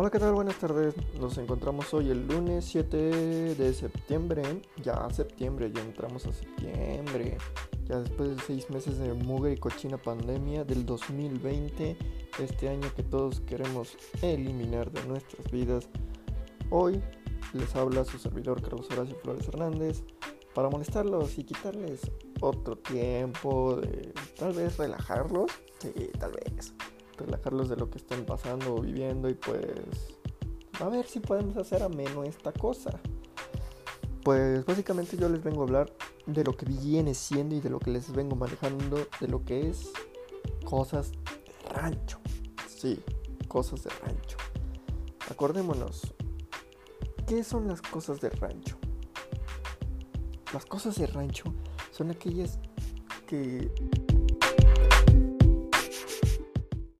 Hola, ¿qué tal? Buenas tardes. Nos encontramos hoy el lunes 7 de septiembre. Ya septiembre, ya entramos a septiembre. Ya después de seis meses de mugre y cochina pandemia del 2020, este año que todos queremos eliminar de nuestras vidas. Hoy les habla su servidor Carlos Horacio Flores Hernández para molestarlos y quitarles otro tiempo de tal vez relajarlos. Sí, tal vez relajarlos de lo que estén pasando o viviendo y pues a ver si podemos hacer ameno esta cosa. Pues básicamente yo les vengo a hablar de lo que viene siendo y de lo que les vengo manejando de lo que es cosas de rancho. Sí, cosas de rancho. Acordémonos, ¿qué son las cosas de rancho? Las cosas de rancho son aquellas que